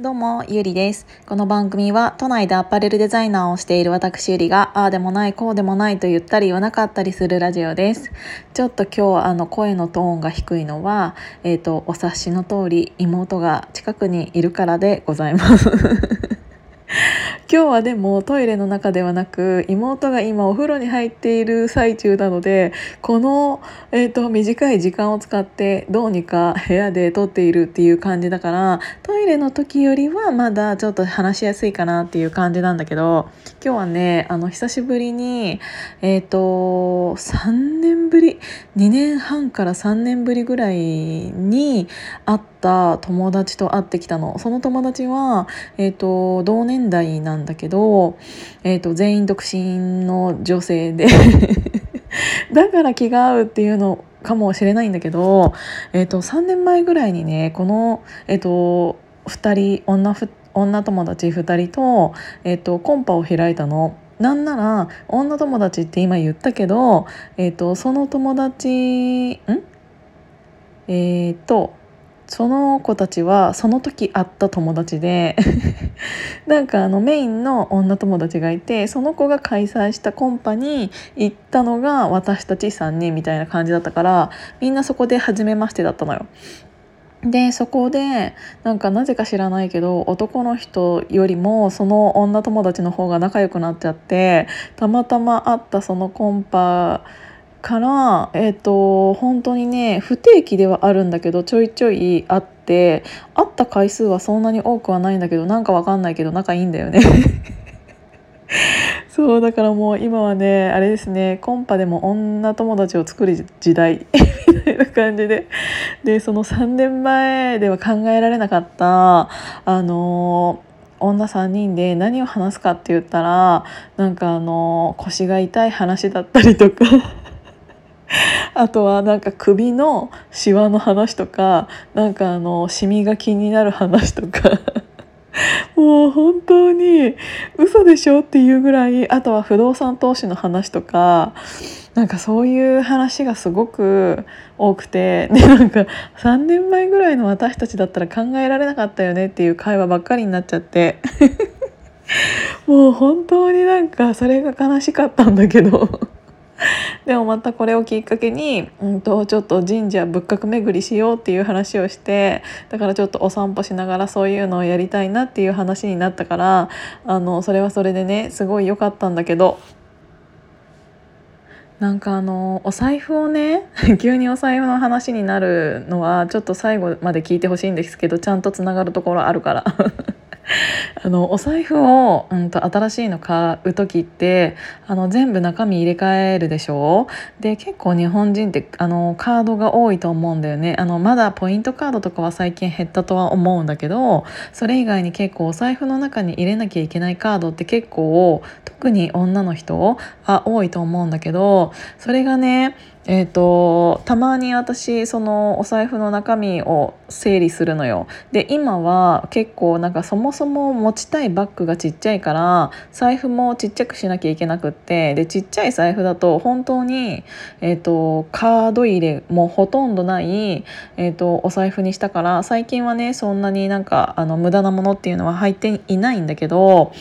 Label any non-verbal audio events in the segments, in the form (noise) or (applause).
どうも、ゆりです。この番組は都内でアパレルデザイナーをしている私ゆりが、ああでもない、こうでもないと言ったり言わなかったりするラジオです。ちょっと今日あの声のトーンが低いのは、えっ、ー、と、お察しの通り妹が近くにいるからでございます。今日はでもトイレの中ではなく妹が今お風呂に入っている最中なのでこの、えーと、短い時間を使ってどうにか部屋で撮っているっていう感じだからトイレの時よりはまだちょっと話しやすいかなっていう感じなんだけど今日はねあの久しぶりにえっ、ー、と3年ぶり2年半から3年ぶりぐらいに会った友達と会ってきたの。その友達は、えーと、同年代なんだけど、えーと、全員独身の女性で (laughs) だから気が合うっていうのかもしれないんだけど、えーと、3年前ぐらいにねこの、えー、と2人女女友達2人と,、えー、とコンパを開いたの。なんなら女友達って今言ったけど、えーと、その友達ん？えー、とその子たちはその時会った友達で (laughs) なんかあのメインの女友達がいてその子が開催したコンパに行ったのが私たち3人みたいな感じだったからみんなそこで初めましてだったのよ。でそこでなんかなぜか知らないけど男の人よりもその女友達の方が仲良くなっちゃってたまたま会ったそのコンパからえっ、ー、と本当にね不定期ではあるんだけどちょいちょい会って会った回数はそんなに多くはないんだけどなんかわかんないけど仲いいんだよね。(laughs) そうだからもう今はねあれですねコンパでも女友達を作る時代 (laughs) みたいな感じで。でその3年前では考えられなかったあの女3人で何を話すかって言ったらなんかあの腰が痛い話だったりとか。あとはなんか首のシワの話とかなんかあのシミが気になる話とか。(laughs) もう本当に嘘でしょっていうぐらいあとは不動産投資の話とかなんかそういう話がすごく多くてでなんか3年前ぐらいの私たちだったら考えられなかったよねっていう会話ばっかりになっちゃって。(laughs) もう本当になんかそれが悲しかったんだけど。(laughs) でもまたこれをきっかけに、うんと、ちょっと神社仏閣巡りしようっていう話をしてだからちょっとお散歩しながらそういうのをやりたいなっていう話になったからあのそれはそれでねすごい良かったんだけどなんかあのお財布をね (laughs) 急にお財布の話になるのはちょっと最後まで聞いてほしいんですけどちゃんとつながるところあるから。(laughs) あのお財布を、うんと、新しいの買う時ってあの全部中身入れ替えるでしょ？で結構日本人ってあのカードが多いと思うんだよね。あのまだポイントカードとかは最近減ったとは思うんだけどそれ以外に結構お財布の中に入れなきゃいけないカードって結構特に女の人は多いと思うんだけどそれがねえーと、たまに私そのお財布の中身を整理するのよ。で今は結構なんかそもそも持ちたいバッグがちっちゃいから財布もちっちゃくしなきゃいけなくってでちっちゃい財布だと本当に、えーと、カード入れもほとんどない、えーとお財布にしたから最近はねそんなになんかあの無駄なものっていうのは入っていないんだけど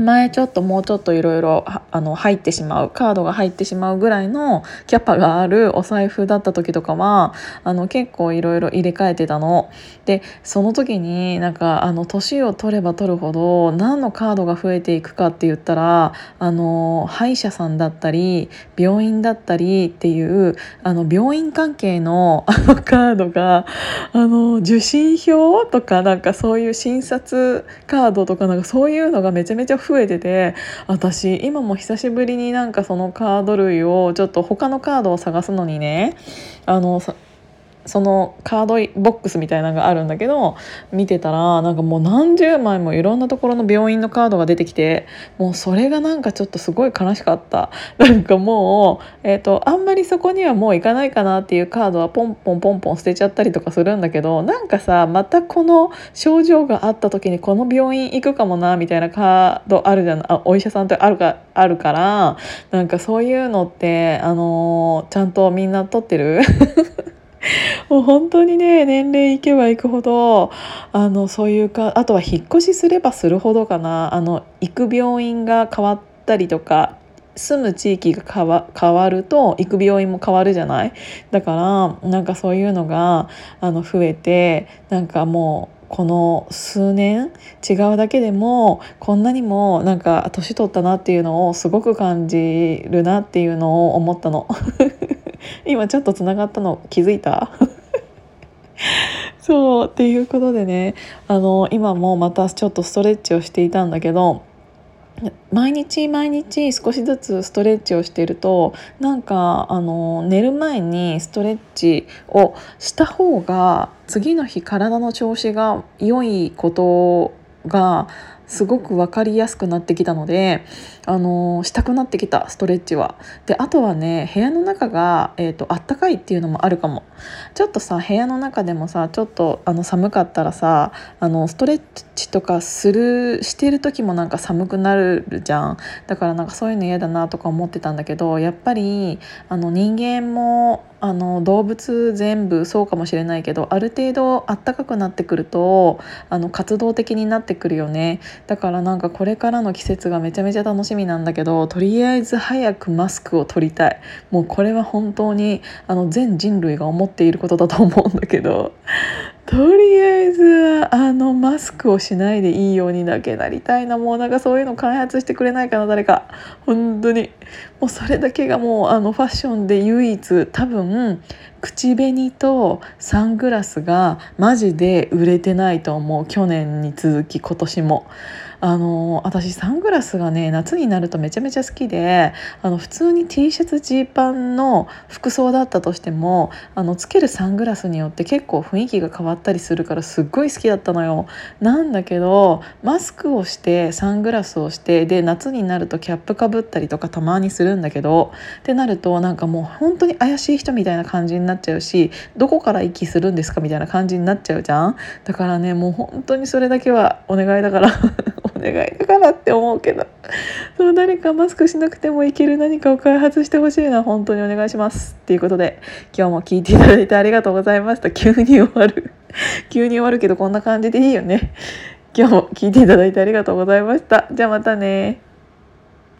前ちょっともうちょっといろいろ入ってしまうカードが入ってしまうぐらいのキャパがあるお財布だった時とかはあの結構いろいろ入れ替えてたの。でその時になんかあの年を取れば取るほど何のカードが増えていくかって言ったらあの歯医者さんだったり病院だったりっていうあの病院関係のあのカードがあの受診票とかなんかそういう診察カードとかなんかそういうのがめちゃめちゃ増え増えてて私今も久しぶりになんかそのカード類をちょっと他のカードを探すのにねあのそのカードボックスみたいなのがあるんだけど見てたらなんかもう何十枚もいろんなところの病院のカードが出てきてもうそれがなんかちょっとすごい悲しかった。なんかもう、えーと、あんまりそこにはもう行かないかなっていうカードはポンポンポンポン捨てちゃったりとかするんだけどなんかさまたこの症状があった時にこの病院行くかもなみたいなカードあるじゃん。あお医者さんってあるかあるからなんかそういうのってあのー、ちゃんとみんな取ってる？(laughs) (laughs) もう本当にね年齢いけばいくほどあのそういうかあとは引っ越しすればするほどかな。あの行く病院が変わったりとか住む地域が変わ変わると行く病院も変わるじゃない？だからなんかそういうのがあの増えてなんかもうこの数年違うだけでもこんなにもなんか年取ったなっていうのをすごく感じるなっていうのを思ったの。今ちょっとつながったの気づいた？(laughs) そうっていうことでねあの今もまたちょっとストレッチをしていたんだけど毎日毎日少しずつストレッチをしているとなんかあの寝る前にストレッチをした方が次の日体の調子が良いことがすごく分かりやすくなってきたので、あのしたくなってきたストレッチは。であとはね部屋の中が、えーと、あったかいっていうのもあるかも。ちょっとさ部屋の中でもさちょっとあの寒かったらさあのストレッチとかするしてる時もなんか寒くなるじゃん。だからなんかそういうの嫌だなとか思ってたんだけどやっぱりあの人間もあの動物全部そうかもしれないけどある程度あったかくなってくるとあの活動的になってくるよね。だからなんかこれからの季節がめちゃめちゃ楽しみなんだけどとりあえず早くマスクを取りたい。もうこれは本当にあの全人類が思っていることだと思うんだけど。とりあえずあのマスクをしないでいいようにだけなりたいなもうなんかそういうの開発してくれないかな誰か。本当に。もうそれだけがもうあのファッションで唯一多分口紅とサングラスがマジで売れてないと思う。去年に続き今年も。あの私サングラスがね夏になるとめちゃめちゃ好きであの普通に T シャツジーパンの服装だったとしてもあのつけるサングラスによって結構雰囲気が変わったりするからすっごい好きだったのよ。なんだけどマスクをしてサングラスをしてで夏になるとキャップかぶったりとかたまにするんだけどってなるとなんかもう本当に怪しい人みたいな感じになっちゃうしどこから息するんですかみたいな感じになっちゃうじゃんだからねもう本当にそれだけはお願いだから願いだからって思うけどそう誰かマスクしなくてもいける何かを開発してほしいな本当にお願いしますっていうことで今日も聞いていただいてありがとうございました。急に終わる。急に終わるけどこんな感じでいいよね。今日も聞いていただいてありがとうございました。じゃあまたね。